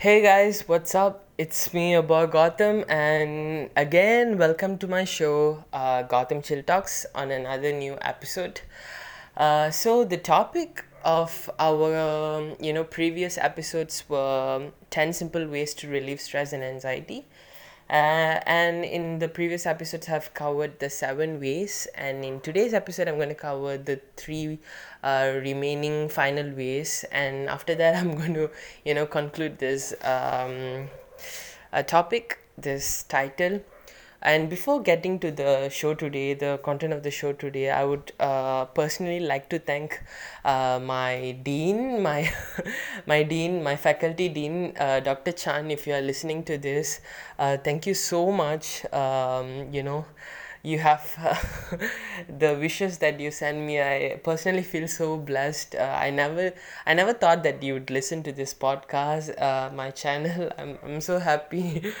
Hey guys, what's up? It's me, boy Gotham, and again, welcome to my show, uh, Gotham Chill Talks, on another new episode. Uh, so the topic of our, um, you know, previous episodes were ten simple ways to relieve stress and anxiety, uh, and in the previous episodes, I've covered the seven ways, and in today's episode, I'm going to cover the three uh, remaining final ways, and after that, I'm going to, you know, conclude this um, uh, topic, this title. And before getting to the show today, the content of the show today, I would uh, personally like to thank uh, my dean, my my dean, my faculty dean, uh, Dr. Chan. If you are listening to this, uh, thank you so much. Um, you know, you have the wishes that you send me. I personally feel so blessed. Uh, I never, I never thought that you would listen to this podcast, uh, my channel. I'm I'm so happy.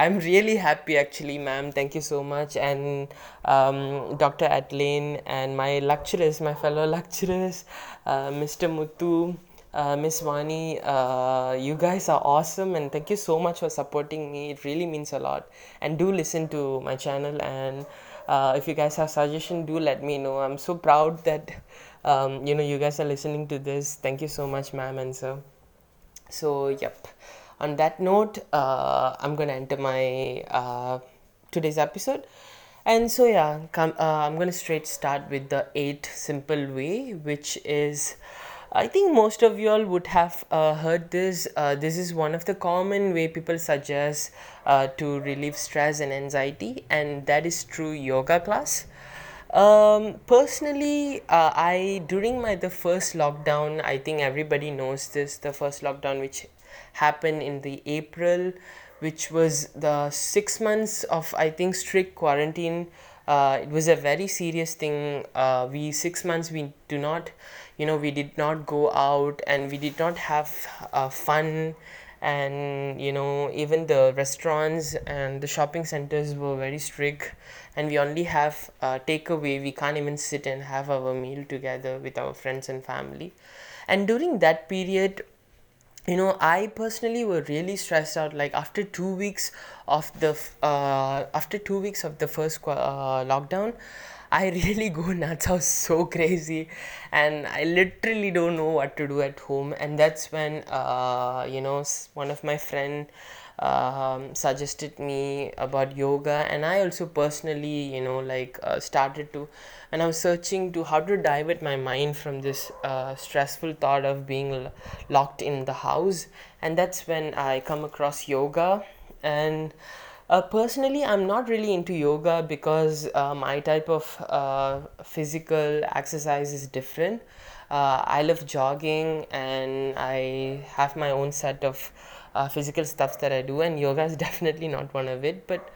I'm really happy actually, ma'am. Thank you so much. And um, Dr. Adeline and my lecturers, my fellow lecturers, uh, Mr. Muthu, uh, Miss Vani, uh, you guys are awesome and thank you so much for supporting me. It really means a lot. And do listen to my channel and uh, if you guys have suggestion, do let me know. I'm so proud that um, you know you guys are listening to this. Thank you so much, ma'am and sir. So, yep. On that note, uh, I'm gonna enter my uh, today's episode. And so, yeah, come, uh, I'm gonna straight start with the eight simple way, which is I think most of you all would have uh, heard this. Uh, this is one of the common way people suggest uh, to relieve stress and anxiety, and that is through yoga class. Um, personally, uh, I during my the first lockdown, I think everybody knows this. The first lockdown, which happened in the April, which was the six months of I think strict quarantine. Uh, it was a very serious thing. Uh, we six months we do not, you know, we did not go out and we did not have uh, fun and you know even the restaurants and the shopping centers were very strict. And we only have uh, takeaway. We can't even sit and have our meal together with our friends and family. And during that period you know i personally were really stressed out. Like after two weeks of the uh, after two weeks of the first uh, lockdown i really go nuts. I was so crazy. And i literally don't know what to do at home. And that's when uh, you know one of my friend um, suggested me about yoga. And i also personally you know like uh, started to and i was searching to how to divert my mind from this uh, stressful thought of being l- locked in the house. And that's when i come across yoga. And uh, personally i'm not really into yoga because uh, my type of uh, physical exercise is different uh, i love jogging and i have my own set of uh, physical stuff that I do, and yoga is definitely not one of it. But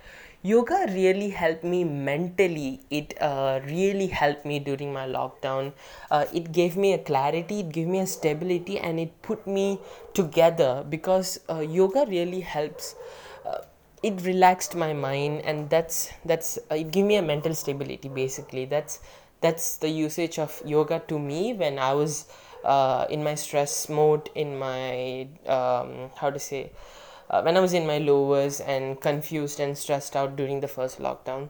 yoga really helped me mentally. It uh, really helped me during my lockdown. Uh, it gave me a clarity, it gave me a stability, and it put me together because uh, yoga really helps. It relaxed my mind, and that's that's uh, it gave me a mental stability. Basically, that's that's the usage of yoga to me when I was uh, in my stress mode, in my um, how to say, uh, when I was in my lowers and confused and stressed out during the first lockdown.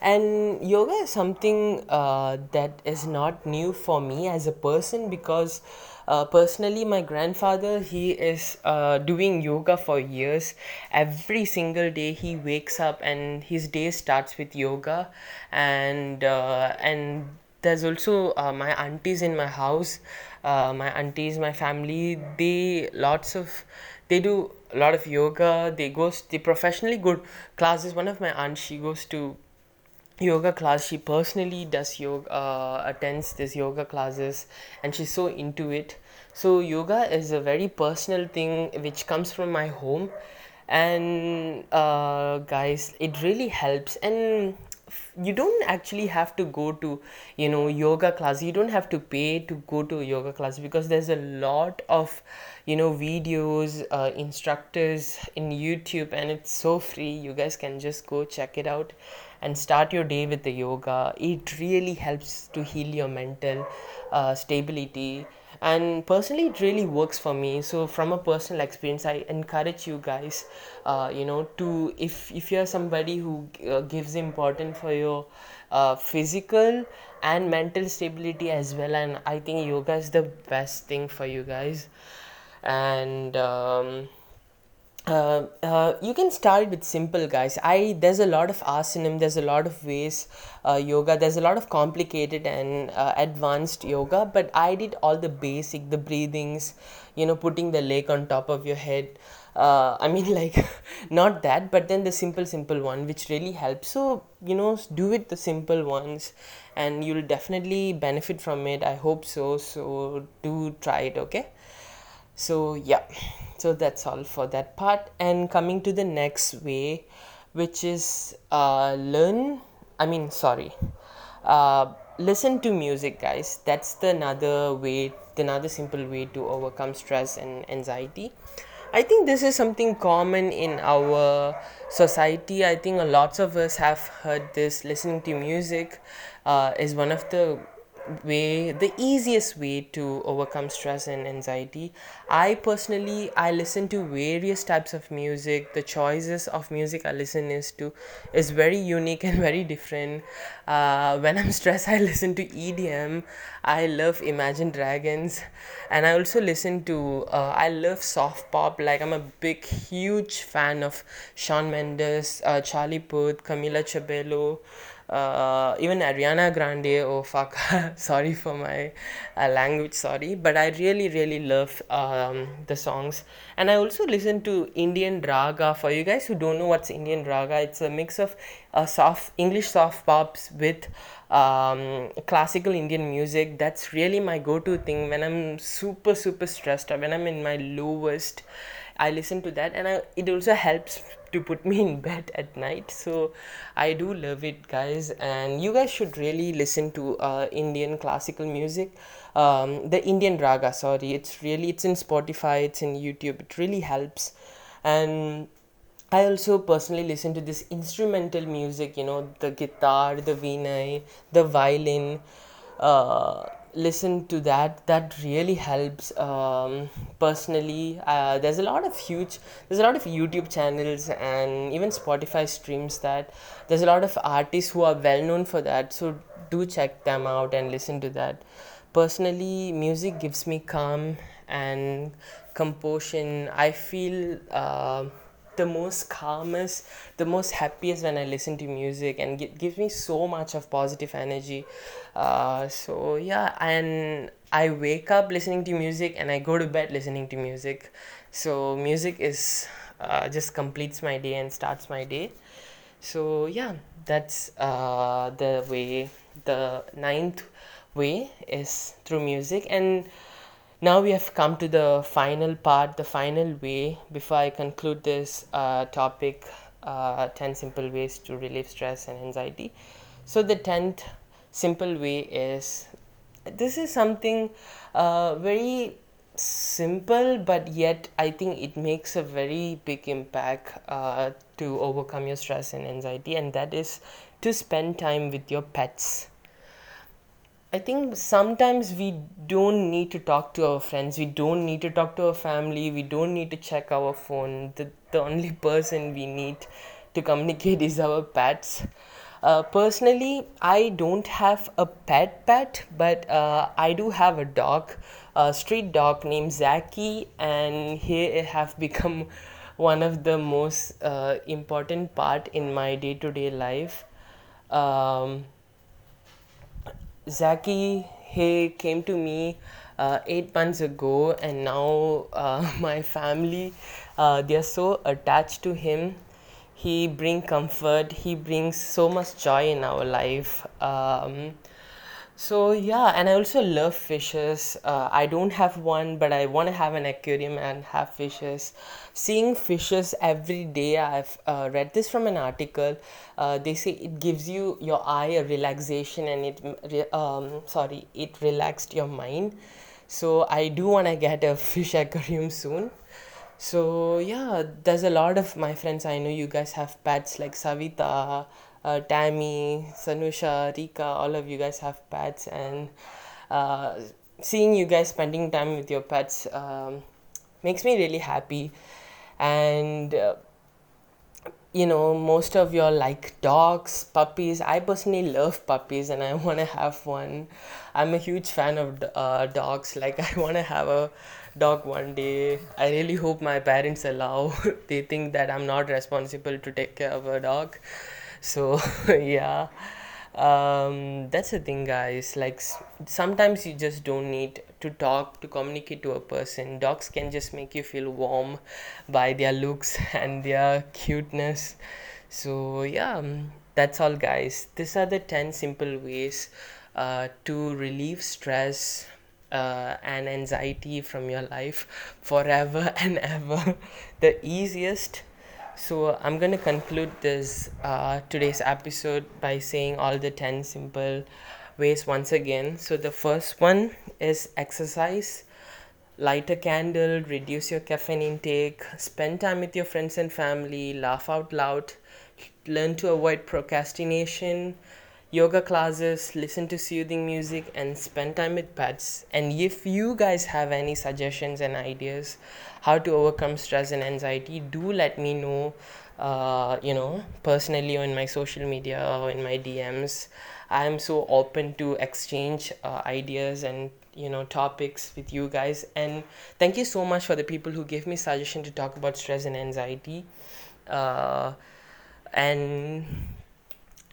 And yoga is something uh, that is not new for me as a person because uh, personally, my grandfather he is uh, doing yoga for years. Every single day he wakes up and his day starts with yoga, and uh, and there's also uh, my aunties in my house. Uh, my aunties, my family, they lots of they do a lot of yoga. They go they professionally go classes. One of my aunts she goes to yoga class she personally does yoga uh, attends this yoga classes and she's so into it. So yoga is a very personal thing which comes from my home and uh, guys it really helps. And you don't actually have to go to you know yoga class. You don't have to pay to go to yoga class because there's a lot of you know videos uh, instructors in youtube and it's so free. You guys can just go check it out and start your day with the yoga. It really helps to heal your mental uh, stability. And personally it really works for me. So from a personal experience i encourage you guys uh, you know to if if you're somebody who uh, gives importance for your uh, physical and mental stability as well and i think yoga is the best thing for you guys. And um, uh, uh, you can start with simple guys. I there's a lot of asanam there's a lot of ways uh, yoga there's a lot of complicated and uh, advanced yoga but i did all the basic the breathings you know putting the leg on top of your head. I mean like not that but then the simple simple one which really helps. So you know do it the simple ones and you'll definitely benefit from it. I hope so. So do try it okay? So yeah so that's all for that part. And coming to the next way which is uh, learn i mean sorry uh, listen to music guys. That's the another way the another simple way to overcome stress and anxiety. I think this is something common in our society. I think lots of us have heard this. Listening to music uh, is one of the way the easiest way to overcome stress and anxiety. I personally i listen to various types of music. The choices of music i listen is to is very unique and very different. Uh, when i'm stressed i listen to edm i love imagine dragons. And i also listen to uh, i love soft pop. Like i'm a big huge fan of Shawn Mendes, uh, Charlie Puth, Camila Cabello, uh, even Ariana Grande. Oh fuck, sorry for my uh, language, sorry, but I really really love um, the songs, and I also listen to Indian raga. For you guys who don't know what's Indian raga, it's a mix of uh, soft English soft pops with um, classical Indian music. That's really my go-to thing when I'm super super stressed or when I'm in my lowest. I listen to that, and I, it also helps to put me in bed at night. So I do love it, guys, and you guys should really listen to uh, Indian classical music. Um, the Indian raga, sorry, it's really it's in Spotify, it's in YouTube. It really helps, and I also personally listen to this instrumental music, you know, the guitar, the veena, the violin. Uh, listen to that. That really helps. Um, personally, uh, there's a lot of huge, there's a lot of YouTube channels and even Spotify streams that. There's a lot of artists who are well known for that. So do check them out and listen to that. Personally, music gives me calm and composition. I feel. Uh, the most calmest, the most happiest when I listen to music and it gives me so much of positive energy. Uh, so yeah, and I wake up listening to music and I go to bed listening to music. So music is uh, just completes my day and starts my day. So yeah, that's uh, the way. The ninth way is through music and now we have come to the final part, the final way before I conclude this uh, topic uh, 10 simple ways to relieve stress and anxiety. So, the 10th simple way is this is something uh, very simple, but yet I think it makes a very big impact uh, to overcome your stress and anxiety, and that is to spend time with your pets I think sometimes we don't need to talk to our friends, we don't need to talk to our family, we don't need to check our phone. The, the only person we need to communicate is our pets. Uh, personally, I don't have a pet pet, but uh, I do have a dog, a street dog named Zaki, and he have become one of the most uh, important part in my day to day life. Um, Zaki, he came to me uh, eight months ago, and now uh, my family uh, they are so attached to him. He brings comfort. He brings so much joy in our life. Um, so yeah, and I also love fishes. Uh, I don't have one, but I want to have an aquarium and have fishes. Seeing fishes every day, I've uh, read this from an article. Uh, they say it gives you your eye a relaxation, and it um sorry, it relaxed your mind. So I do want to get a fish aquarium soon. So yeah, there's a lot of my friends I know. You guys have pets like Savita, uh, Tammy, Sanusha, Rika. All of you guys have pets, and uh, seeing you guys spending time with your pets um, makes me really happy. And uh, you know most of you your like dogs puppies i personally love puppies and i want to have one. I'm a huge fan of uh, dogs. Like i want to have a dog one day. I really hope my parents allow. They think that i'm not responsible to take care of a dog so yeah. Um, that's the thing guys. Like sometimes you just don't need to talk to communicate to a person. Dogs can just make you feel warm by their looks and their cuteness. So yeah um, that's all guys. These are the 10 simple ways uh, to relieve stress uh, and anxiety from your life forever and ever. The easiest so I'm gonna conclude this uh, today's episode by saying all the 10 simple ways once again. So the first one is exercise. Light a candle, reduce your caffeine intake, spend time with your friends and family, laugh out loud, learn to avoid procrastination, yoga classes, listen to soothing music, and spend time with pets. And if you guys have any suggestions and ideas how to overcome stress and anxiety, do let me know. Uh, you know, personally or in my social media or in my DMs. I'm so open to exchange uh, ideas and you know topics with you guys and thank you so much for the people who gave me suggestion to talk about stress and anxiety uh, and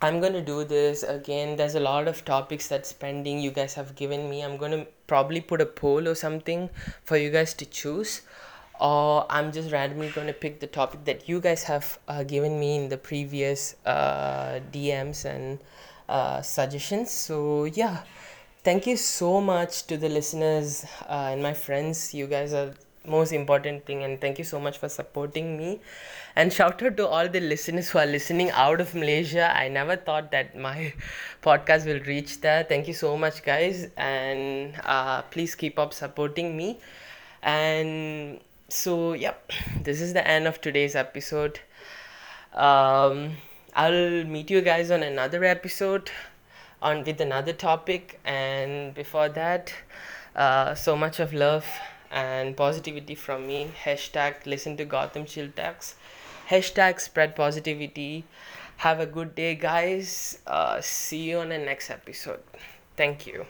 I'm gonna do this again. There's a lot of topics that's pending you guys have given me. I'm gonna probably put a poll or something for you guys to choose. Or I'm just randomly gonna pick the topic that you guys have uh, given me in the previous uh, DMs and uh, suggestions. So, yeah, thank you so much to the listeners uh, and my friends. You guys are most important thing and thank you so much for supporting me. And shout out to all the listeners who are listening out of malaysia. I never thought that my podcast will reach there. Thank you so much guys. And uh, please keep up supporting me. And so yep this is the end of today's episode. Um, i'll meet you guys on another episode on with another topic. And before that uh, so much of love and positivity from me. Hashtag listen to gotham chill talks. Hashtag spread positivity. Have a good day guys. Uh, see you on the next episode. Thank you